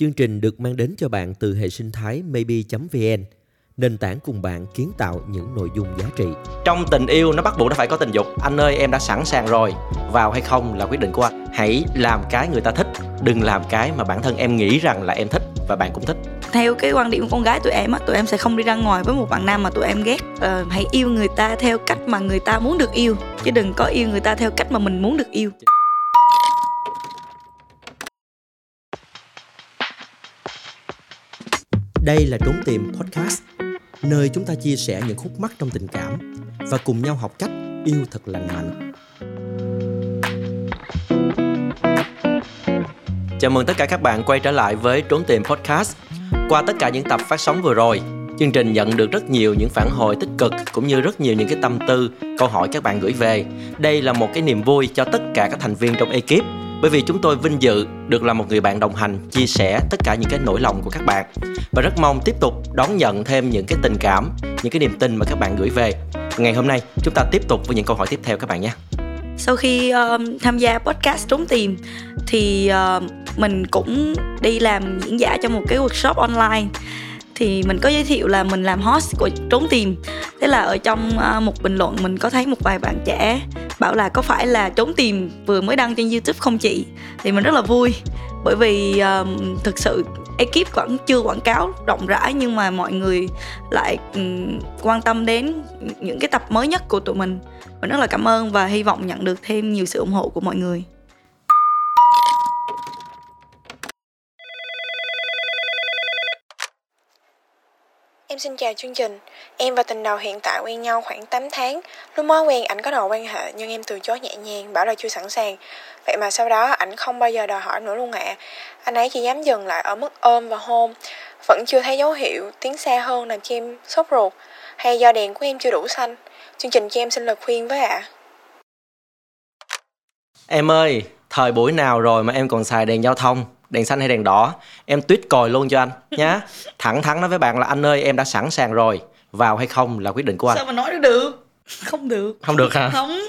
Chương trình được mang đến cho bạn từ hệ sinh thái maybe.vn, nền tảng cùng bạn kiến tạo những nội dung giá trị. Trong tình yêu nó bắt buộc nó phải có tình dục. Anh ơi em đã sẵn sàng rồi. Vào hay không là quyết định của anh. Hãy làm cái người ta thích, đừng làm cái mà bản thân em nghĩ rằng là em thích và bạn cũng thích. theo cái quan điểm của con gái tụi em á tụi em sẽ không đi ra ngoài với một bạn nam mà tụi em ghét ờ, hãy yêu người ta theo cách mà người ta muốn được yêu chứ đừng có yêu người ta theo cách mà mình muốn được yêu Đây là Trốn Tìm Podcast, nơi chúng ta chia sẻ những khúc mắc trong tình cảm và cùng nhau học cách yêu thật lành mạnh. Chào mừng tất cả các bạn quay trở lại với Trốn Tìm Podcast. Qua tất cả những tập phát sóng vừa rồi, chương trình nhận được rất nhiều những phản hồi tích cực cũng như rất nhiều những cái tâm tư, câu hỏi các bạn gửi về. Đây là một cái niềm vui cho tất cả các thành viên trong ekip bởi vì chúng tôi vinh dự được là một người bạn đồng hành chia sẻ tất cả những cái nỗi lòng của các bạn. Và rất mong tiếp tục đón nhận thêm những cái tình cảm những cái niềm tin mà các bạn gửi về. Ngày hôm nay chúng ta tiếp tục với những câu hỏi tiếp theo các bạn nhé. Sau khi um, tham gia podcast trốn tìm thì uh, mình cũng đi làm diễn giả cho một cái workshop online. Thì mình có giới thiệu là mình làm host của trốn tìm thế là ở trong ờ, một bình luận mình có thấy một vài bạn trẻ bảo là có phải là trốn tìm vừa mới đăng trên youtube không chị? Thì mình rất là vui. Bởi vì um, thực sự ekip vẫn chưa quảng cáo rộng rãi nhưng mà mọi người lại um, quan tâm đến những cái tập mới nhất của tụi mình. Mình rất là cảm ơn và hy vọng nhận được thêm nhiều sự ủng hộ của mọi người. Em xin chào chương trình. Em và tình đầu hiện tại quen nhau khoảng 8 tháng. Lúc mới quen ảnh có đòi quan hệ nhưng em từ chối nhẹ nhàng, bảo là chưa sẵn sàng. Vậy mà sau đó ảnh không bao giờ đòi hỏi nữa luôn ạ. Anh ấy chỉ dám dừng lại ở mức ôm và hôn. Vẫn chưa thấy dấu hiệu tiến xa hơn làm cho em sốt ruột. Hay do đèn của em chưa đủ xanh. Chương trình cho em xin lời khuyên với ạ. em ơi thời buổi nào rồi mà em còn xài đèn giao thông đèn xanh hay đèn đỏ em tuyết còi luôn cho anh nhá. Thẳng thắn nói với bạn là anh ơi em đã sẵn sàng rồi. Vào hay không là quyết định của anh. Sao mà nói được? Không được. Không được hả? Không.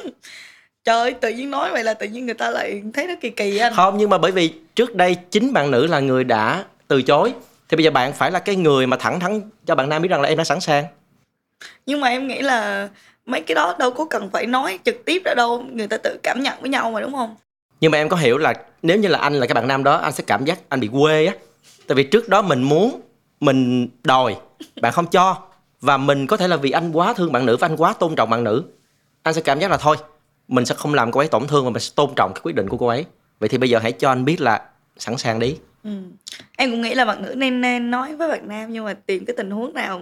Trời ơi, tự nhiên nói vậy là tự nhiên người ta lại thấy nó kỳ kỳ anh. Không nhưng mà bởi vì trước đây chính bạn nữ là người đã từ chối. Thì bây giờ bạn phải là cái người mà thẳng thắn cho bạn nam biết rằng là em đã sẵn sàng. Nhưng mà em nghĩ là mấy cái đó đâu có cần phải nói trực tiếp ra đâu. Người ta tự cảm nhận với nhau mà đúng không nhưng mà em có hiểu là nếu như là anh là cái bạn nam đó anh sẽ cảm giác anh bị quê á. Tại vì trước đó mình muốn mình đòi bạn không cho. Và mình có thể là vì anh quá thương bạn nữ và anh quá tôn trọng bạn nữ anh sẽ cảm giác là thôi mình sẽ không làm cô ấy tổn thương mà mình sẽ tôn trọng cái quyết định của cô ấy. Vậy thì bây giờ hãy cho anh biết là sẵn sàng đi. Ừ. em cũng nghĩ là bạn nữ nên nên nói với bạn nam nhưng mà tìm cái tình huống nào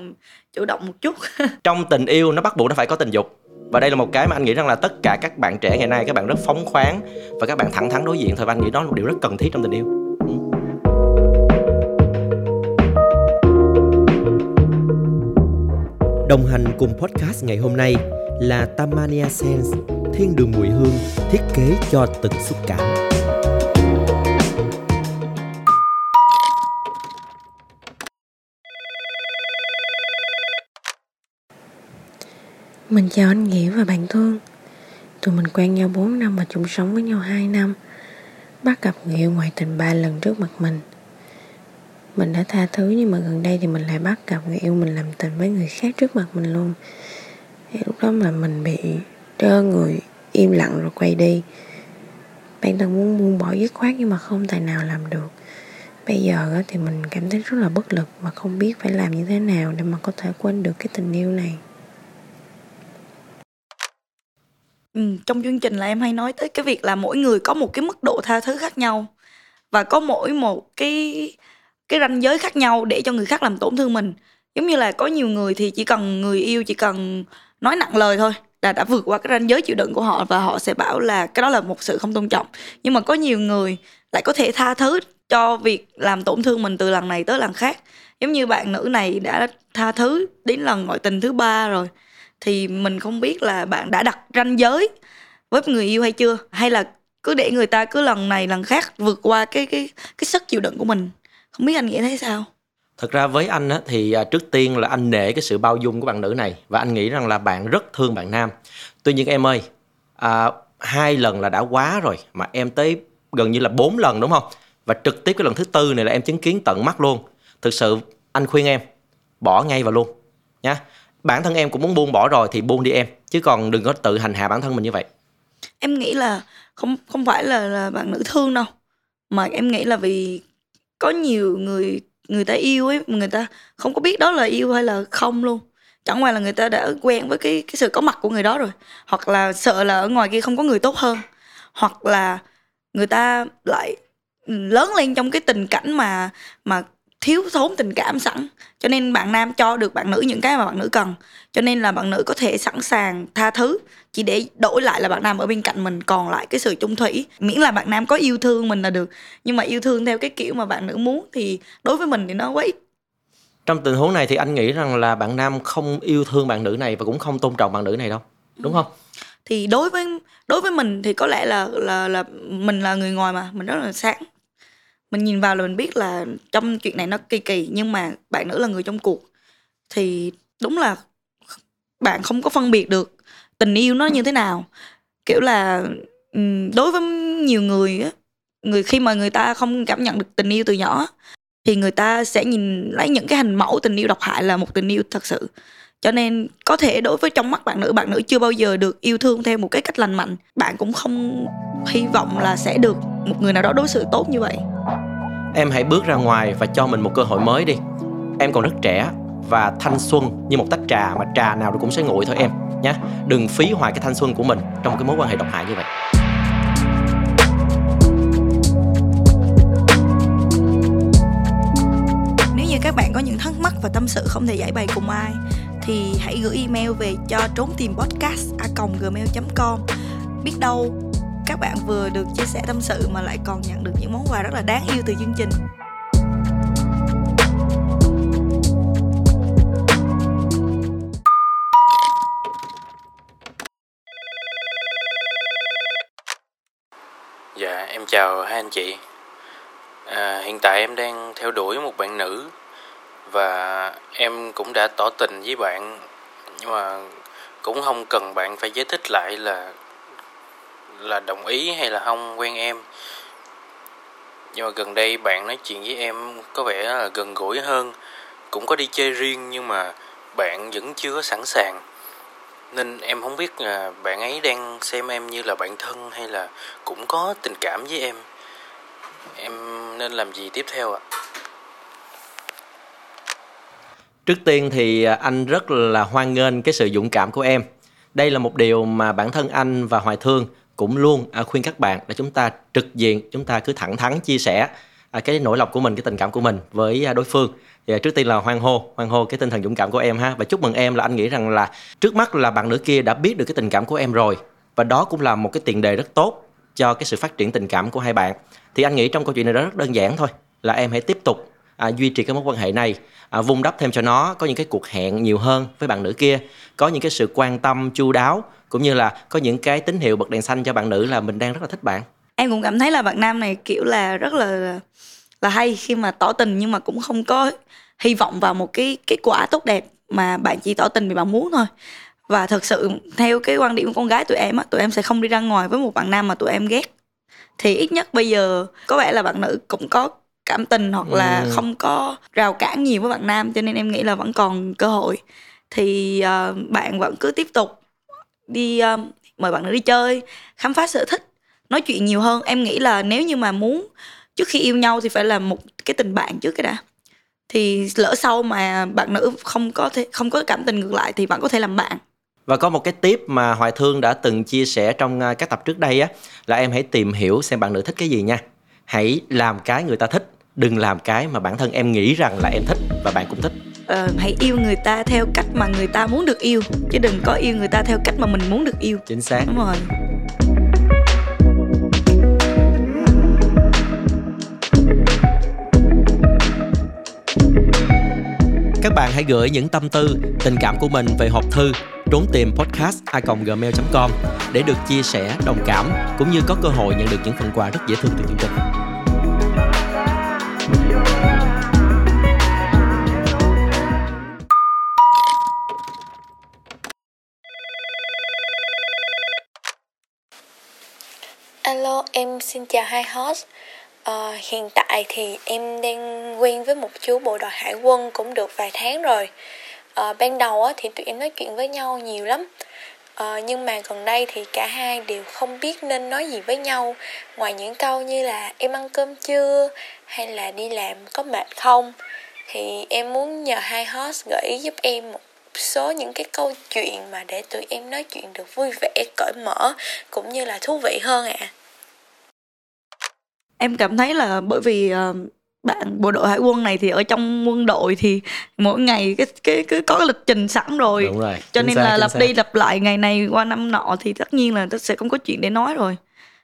chủ động một chút. Trong tình yêu nó bắt buộc nó phải có tình dục và đây là một cái mà anh nghĩ rằng là tất cả các bạn trẻ ngày nay các bạn rất phóng khoáng và các bạn thẳng thắn đối diện thôi và anh nghĩ đó là một điều rất cần thiết trong tình yêu Đồng hành cùng podcast ngày hôm nay là Tamania Sense, thiên đường mùi hương thiết kế cho từng xúc cảm. Mình chào anh Nghĩa và bạn Thương. Tụi mình quen nhau 4 năm và chung sống với nhau 2 năm. Bắt gặp người yêu ngoại tình 3 lần trước mặt mình. Mình đã tha thứ nhưng mà gần đây thì mình lại bắt gặp người yêu mình làm tình với người khác trước mặt mình luôn. Thì Lúc đó mà mình bị trơ người, im lặng rồi quay đi. Bản thân muốn buông bỏ dứt khoát nhưng mà không tài nào làm được. Bây giờ thì mình cảm thấy rất là bất lực và không biết phải làm như thế nào để mà có thể quên được cái tình yêu này. Ừ, trong chương trình là em hay nói tới cái việc là mỗi người có một cái mức độ tha thứ khác nhau và có mỗi một cái cái ranh giới khác nhau để cho người khác làm tổn thương mình. Giống như là có nhiều người thì chỉ cần người yêu chỉ cần nói nặng lời thôi là đã vượt qua cái ranh giới chịu đựng của họ và họ sẽ bảo là cái đó là một sự không tôn trọng. Nhưng mà có nhiều người lại có thể tha thứ cho việc làm tổn thương mình từ lần này tới lần khác. Giống như bạn nữ này đã tha thứ đến lần ngoại tình thứ ba rồi thì mình không biết là bạn đã đặt ranh giới với người yêu hay chưa hay là cứ để người ta cứ lần này lần khác vượt qua cái cái cái sức chịu đựng của mình không biết anh nghĩ thấy sao Thật ra với anh á, thì à, trước tiên là anh nể cái sự bao dung của bạn nữ này và anh nghĩ rằng là bạn rất thương bạn nam. Tuy nhiên em ơi, à, hai lần là đã quá rồi mà em tới gần như là bốn lần đúng không? và trực tiếp cái lần thứ tư này là em chứng kiến tận mắt luôn thực sự anh khuyên em bỏ ngay vào luôn nhá bản thân em cũng muốn buông bỏ rồi thì buông đi em chứ còn đừng có tự hành hạ bản thân mình như vậy. Em nghĩ là không không phải là, là bạn nữ thương đâu mà em nghĩ là vì có nhiều người người ta yêu ấy người ta không có biết đó là yêu hay là không luôn. Chẳng qua là người ta đã quen với cái cái sự có mặt của người đó rồi hoặc là sợ là ở ngoài kia không có người tốt hơn hoặc là người ta lại lớn lên trong cái tình cảnh mà mà thiếu thốn tình cảm sẵn. Cho nên bạn nam cho được bạn nữ những cái mà bạn nữ cần. Cho nên là bạn nữ có thể sẵn sàng tha thứ chỉ để đổi lại là bạn nam ở bên cạnh mình còn lại cái sự chung thủy. Miễn là bạn nam có yêu thương mình là được. Nhưng mà yêu thương theo cái kiểu mà bạn nữ muốn thì đối với mình thì nó quá ít. Trong tình huống này thì anh nghĩ rằng là bạn nam không yêu thương bạn nữ này và cũng không tôn trọng bạn nữ này đâu đúng không? Thì đối với đối với mình thì có lẽ là là là mình là người ngoài mà mình rất là sáng mình nhìn vào là mình biết là trong chuyện này nó kỳ kỳ, nhưng mà bạn nữ là người trong cuộc. Thì đúng là bạn không có phân biệt được tình yêu nó như thế nào. Kiểu là đối với nhiều người á, người khi mà người ta không cảm nhận được tình yêu từ nhỏ, thì người ta sẽ nhìn lấy những cái hình mẫu tình yêu độc hại là một tình yêu thật sự. Cho nên có thể đối với trong mắt bạn nữ bạn nữ chưa bao giờ được yêu thương theo một cái cách lành mạnh. Bạn cũng không hy vọng là sẽ được một người nào đó đối xử tốt như vậy em hãy bước ra ngoài và cho mình một cơ hội mới đi. Em còn rất trẻ và thanh xuân như một tách trà mà trà nào cũng sẽ nguội thôi em nhé đừng phí hoài cái thanh xuân của mình trong một cái mối quan hệ độc hại như vậy. Nếu như các bạn có những thắc mắc và tâm sự không thể giải bày cùng ai, thì hãy gửi email về cho trốn tìm podcast a gmail com. Biết đâu các bạn vừa được chia sẻ tâm sự mà lại còn nhận được những món quà rất là đáng yêu từ chương trình Dạ, em chào hai anh chị. À, hiện tại em đang theo đuổi một bạn nữ và em cũng đã tỏ tình với bạn nhưng mà cũng không cần bạn phải giải thích lại là là đồng ý hay là không, quen em? Nhưng mà gần đây bạn nói chuyện với em có vẻ là gần gũi hơn. Cũng có đi chơi riêng nhưng mà bạn vẫn chưa có sẵn sàng. Nên em không biết là bạn ấy đang xem em như là bạn thân hay là cũng có tình cảm với em. Em nên làm gì tiếp theo ạ? Trước tiên thì anh rất là hoan nghênh cái sự dũng cảm của em. Đây là một điều mà bản thân anh và hoài thương cũng luôn. À, khuyên các bạn là chúng ta trực diện chúng ta cứ thẳng thắn chia sẻ à, cái nỗi lòng của mình cái tình cảm của mình với à, đối phương. Thì à, trước tiên là hoan hô hoan hô cái tinh thần dũng cảm của em ha. Và chúc mừng em là anh nghĩ rằng là trước mắt là bạn nữ kia đã biết được cái tình cảm của em rồi. Và đó cũng là một cái tiền đề rất tốt cho cái sự phát triển tình cảm của hai bạn. Thì anh nghĩ trong câu chuyện này rất đơn giản thôi là em hãy tiếp tục à, duy trì cái mối quan hệ này. À, vun đắp thêm cho nó có những cái cuộc hẹn nhiều hơn với bạn nữ kia có những cái sự quan tâm chu đáo cũng như là có những cái tín hiệu bật đèn xanh cho bạn nữ là mình đang rất là thích bạn. Em cũng cảm thấy là bạn nam này kiểu là rất là là hay khi mà tỏ tình nhưng mà cũng không có hy vọng vào một cái kết quả tốt đẹp mà bạn chỉ tỏ tình vì bạn muốn thôi. Và thật sự theo cái quan điểm của con gái tụi em á tụi em sẽ không đi ra ngoài với một bạn nam mà tụi em ghét. Thì ít nhất bây giờ có vẻ là bạn nữ cũng có cảm tình hoặc là ừ. không có rào cản nhiều với bạn nam cho nên em nghĩ là vẫn còn cơ hội. Thì uh, bạn vẫn cứ tiếp tục đi uh, mời bạn nữ đi chơi khám phá sở thích nói chuyện nhiều hơn. Em nghĩ là nếu như mà muốn trước khi yêu nhau thì phải là một cái tình bạn trước cái đã. Thì lỡ sau mà bạn nữ không có thể không có cảm tình ngược lại thì bạn có thể làm bạn. Và có một cái tip mà hoài thương đã từng chia sẻ trong à, các tập trước đây á là em hãy tìm hiểu xem bạn nữ thích cái gì nha. Hãy làm cái người ta thích đừng làm cái mà bản thân em nghĩ rằng là em thích và bạn cũng thích. Uh, hãy yêu người ta theo cách mà người ta muốn được yêu chứ đừng có yêu người ta theo cách mà mình muốn được yêu. Chính xác. Đúng rồi. Các bạn hãy gửi những tâm tư tình cảm của mình về hộp thư trốn tìm podcast a gmail.com để được chia sẻ đồng cảm cũng như có cơ hội nhận được những phần quà rất dễ thương từ chương trình Hello, em xin chào hai host. À, hiện tại thì em đang quen với một chú bộ đội hải quân cũng được vài tháng rồi. À, ban đầu á, thì tụi em nói chuyện với nhau nhiều lắm. À, nhưng mà gần đây thì cả hai đều không biết nên nói gì với nhau ngoài những câu như là em ăn cơm chưa hay là đi làm có mệt không thì em muốn nhờ hai host gợi ý giúp em một số những cái câu chuyện mà để tụi em nói chuyện được vui vẻ cởi mở cũng như là thú vị hơn ạ à em cảm thấy là bởi vì uh, bạn bộ đội hải quân này thì ở trong quân đội thì mỗi ngày cái cái cứ có cái lịch trình sẵn rồi, Đúng rồi cho nên xác, là lặp đi lặp lại ngày này qua năm nọ thì tất nhiên là sẽ không có chuyện để nói rồi.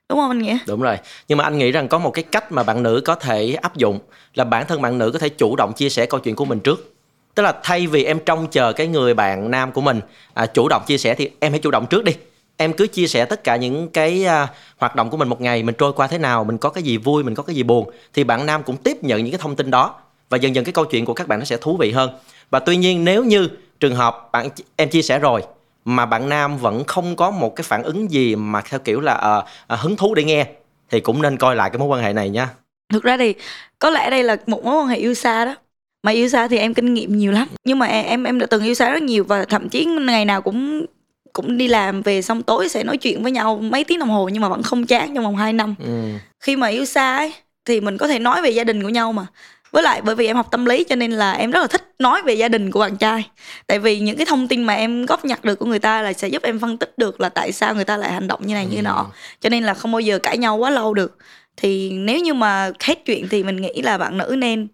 Đúng không anh nghĩa? Đúng rồi. Nhưng mà anh nghĩ rằng có một cái cách mà bạn nữ có thể áp dụng là bản thân bạn nữ có thể chủ động chia sẻ câu chuyện của mình trước. Tức là thay vì em trông chờ cái người bạn nam của mình à, chủ động chia sẻ thì em hãy chủ động trước đi em cứ chia sẻ tất cả những cái uh, hoạt động của mình một ngày mình trôi qua thế nào mình có cái gì vui mình có cái gì buồn thì bạn nam cũng tiếp nhận những cái thông tin đó và dần dần cái câu chuyện của các bạn nó sẽ thú vị hơn. Và tuy nhiên nếu như trường hợp bạn em chia sẻ rồi mà bạn nam vẫn không có một cái phản ứng gì mà theo kiểu là uh, uh, hứng thú để nghe thì cũng nên coi lại cái mối quan hệ này nha. Thực ra thì có lẽ đây là một mối quan hệ yêu xa đó. Mà yêu xa thì em kinh nghiệm nhiều lắm. Nhưng mà em em đã từng yêu xa rất nhiều và thậm chí ngày nào cũng cũng đi làm về xong tối sẽ nói chuyện với nhau mấy tiếng đồng hồ nhưng mà vẫn không chán trong vòng 2 năm. Ừ. khi mà yêu xa ấy thì mình có thể nói về gia đình của nhau mà. Với lại bởi vì em học tâm lý cho nên là em rất là thích nói về gia đình của bạn trai. Tại vì những cái thông tin mà em góp nhặt được của người ta là sẽ giúp em phân tích được là tại sao người ta lại hành động như này như ừ. nọ. Cho nên là không bao giờ cãi nhau quá lâu được. Thì nếu như mà hết chuyện thì mình nghĩ là bạn nữ nên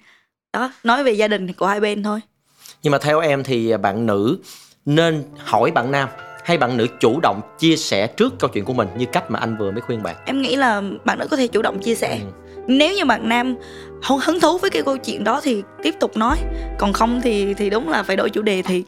đó nói về gia đình của hai bên thôi. Nhưng mà theo em thì bạn nữ nên hỏi bạn nam hay bạn nữ chủ động chia sẻ trước câu chuyện của mình như cách mà anh vừa mới khuyên bạn? Em nghĩ là bạn nữ có thể chủ động chia sẻ. Ừ. nếu như bạn nam không hứng thú với cái câu chuyện đó thì tiếp tục nói. Còn không thì thì đúng là phải đổi chủ đề thì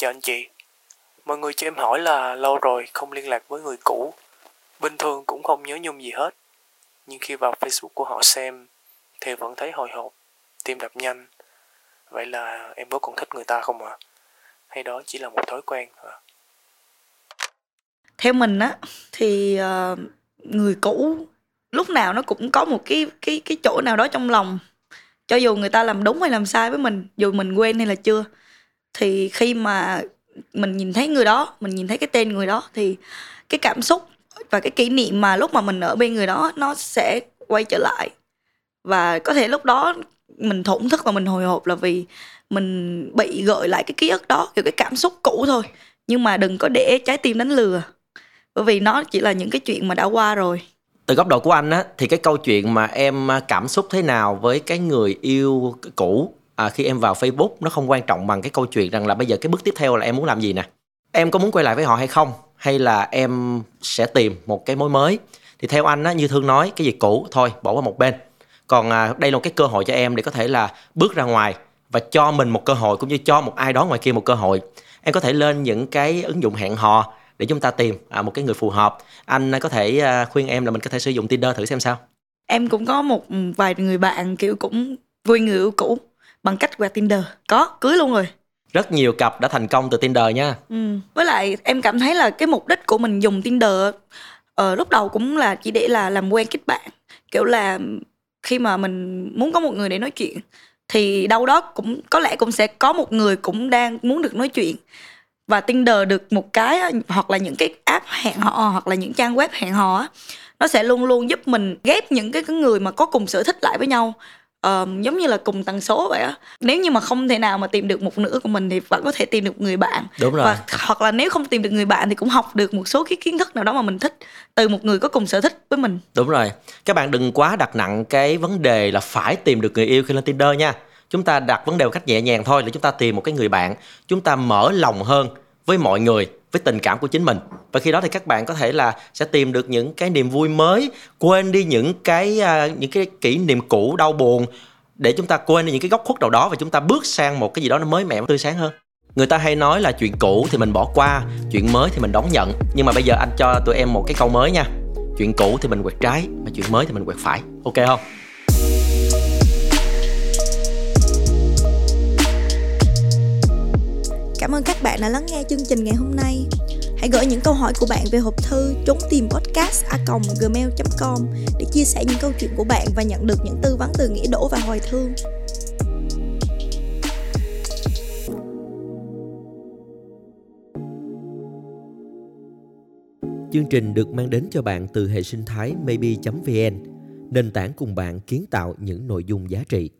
chào anh chị. Mọi người cho em hỏi là lâu rồi không liên lạc với người cũ. Bình thường cũng không nhớ nhung gì hết. Nhưng khi vào Facebook của họ xem thì vẫn thấy hồi hộp, tim đập nhanh. Vậy là em có còn thích người ta không ạ? À? Hay đó chỉ là một thói quen à? Theo mình á thì uh, người cũ lúc nào nó cũng có một cái cái cái chỗ nào đó trong lòng cho dù người ta làm đúng hay làm sai với mình dù mình quên hay là chưa thì khi mà mình nhìn thấy người đó, mình nhìn thấy cái tên người đó, thì cái cảm xúc và cái kỷ niệm mà lúc mà mình ở bên người đó, nó sẽ quay trở lại. Và có thể lúc đó mình thổn thức và mình hồi hộp là vì mình bị gợi lại cái ký ức đó, kiểu cái cảm xúc cũ thôi. Nhưng mà đừng có để trái tim đánh lừa, bởi vì nó chỉ là những cái chuyện mà đã qua rồi. Từ góc độ của anh á, thì cái câu chuyện mà em à, cảm xúc thế nào với cái người yêu cũ? À, khi em vào Facebook nó không quan trọng bằng cái câu chuyện rằng là bây giờ cái bước tiếp theo là em muốn làm gì nè. Em có muốn quay lại với họ hay không? Hay là em sẽ tìm một cái mối mới? Thì theo anh á như thương nói cái gì cũ thôi bỏ qua một bên. Còn à, đây là một cái cơ hội cho em để có thể là bước ra ngoài và cho mình một cơ hội cũng như cho một ai đó ngoài kia một cơ hội. Em có thể lên những cái ứng dụng hẹn hò để chúng ta tìm à, một cái người phù hợp. Anh à, có thể à, khuyên em là mình có thể sử dụng Tinder thử xem sao. Em cũng có một vài người bạn kiểu cũng vui người yêu cũ bằng cách qua Tinder. Có cưới luôn rồi. Rất nhiều cặp đã thành công từ Tinder nha. Ừ. với lại em cảm thấy là cái mục đích của mình dùng Tinder ờ, lúc đầu cũng là chỉ để là làm quen kết bạn. Kiểu là khi mà mình muốn có một người để nói chuyện thì đâu đó cũng có lẽ cũng sẽ có một người cũng đang muốn được nói chuyện. Và Tinder được một cái hoặc là những cái app hẹn hò hoặc là những trang web hẹn hò nó sẽ luôn luôn giúp mình ghép những cái người mà có cùng sở thích lại với nhau uh, giống như là cùng tần số vậy á. Nếu như mà không thể nào mà tìm được một nửa của mình thì vẫn có thể tìm được người bạn. Đúng rồi. Và hoặc là nếu không tìm được người bạn thì cũng học được một số cái kiến thức nào đó mà mình thích từ một người có cùng sở thích với mình. Đúng rồi. Các bạn đừng quá đặt nặng cái vấn đề là phải tìm được người yêu khi lên tinder nha. Chúng ta đặt vấn đề một cách nhẹ nhàng thôi là chúng ta tìm một cái người bạn. Chúng ta mở lòng hơn với mọi người, với tình cảm của chính mình. Và khi đó thì các bạn có thể là sẽ tìm được những cái niềm vui mới, quên đi những cái à, những cái kỷ niệm cũ, đau buồn, để chúng ta quên đi những cái góc khuất nào đó và chúng ta bước sang một cái gì đó nó mới mẻ và tươi sáng hơn. Người ta hay nói là chuyện cũ thì mình bỏ qua, chuyện mới thì mình đón nhận. Nhưng mà bây giờ anh cho tụi em một cái câu mới nha. Chuyện cũ thì mình quẹt trái mà chuyện mới thì mình quẹt phải. Ok không? Cảm ơn các bạn đã lắng nghe chương trình ngày hôm nay. Hãy gửi những câu hỏi của bạn về hộp thư trốn tìm podcast a gmail.com để chia sẻ những câu chuyện của bạn và nhận được những tư vấn từ nghĩa đỗ và hoài thương. Chương trình được mang đến cho bạn từ hệ sinh thái maybe.vn, nền tảng cùng bạn kiến tạo những nội dung giá trị.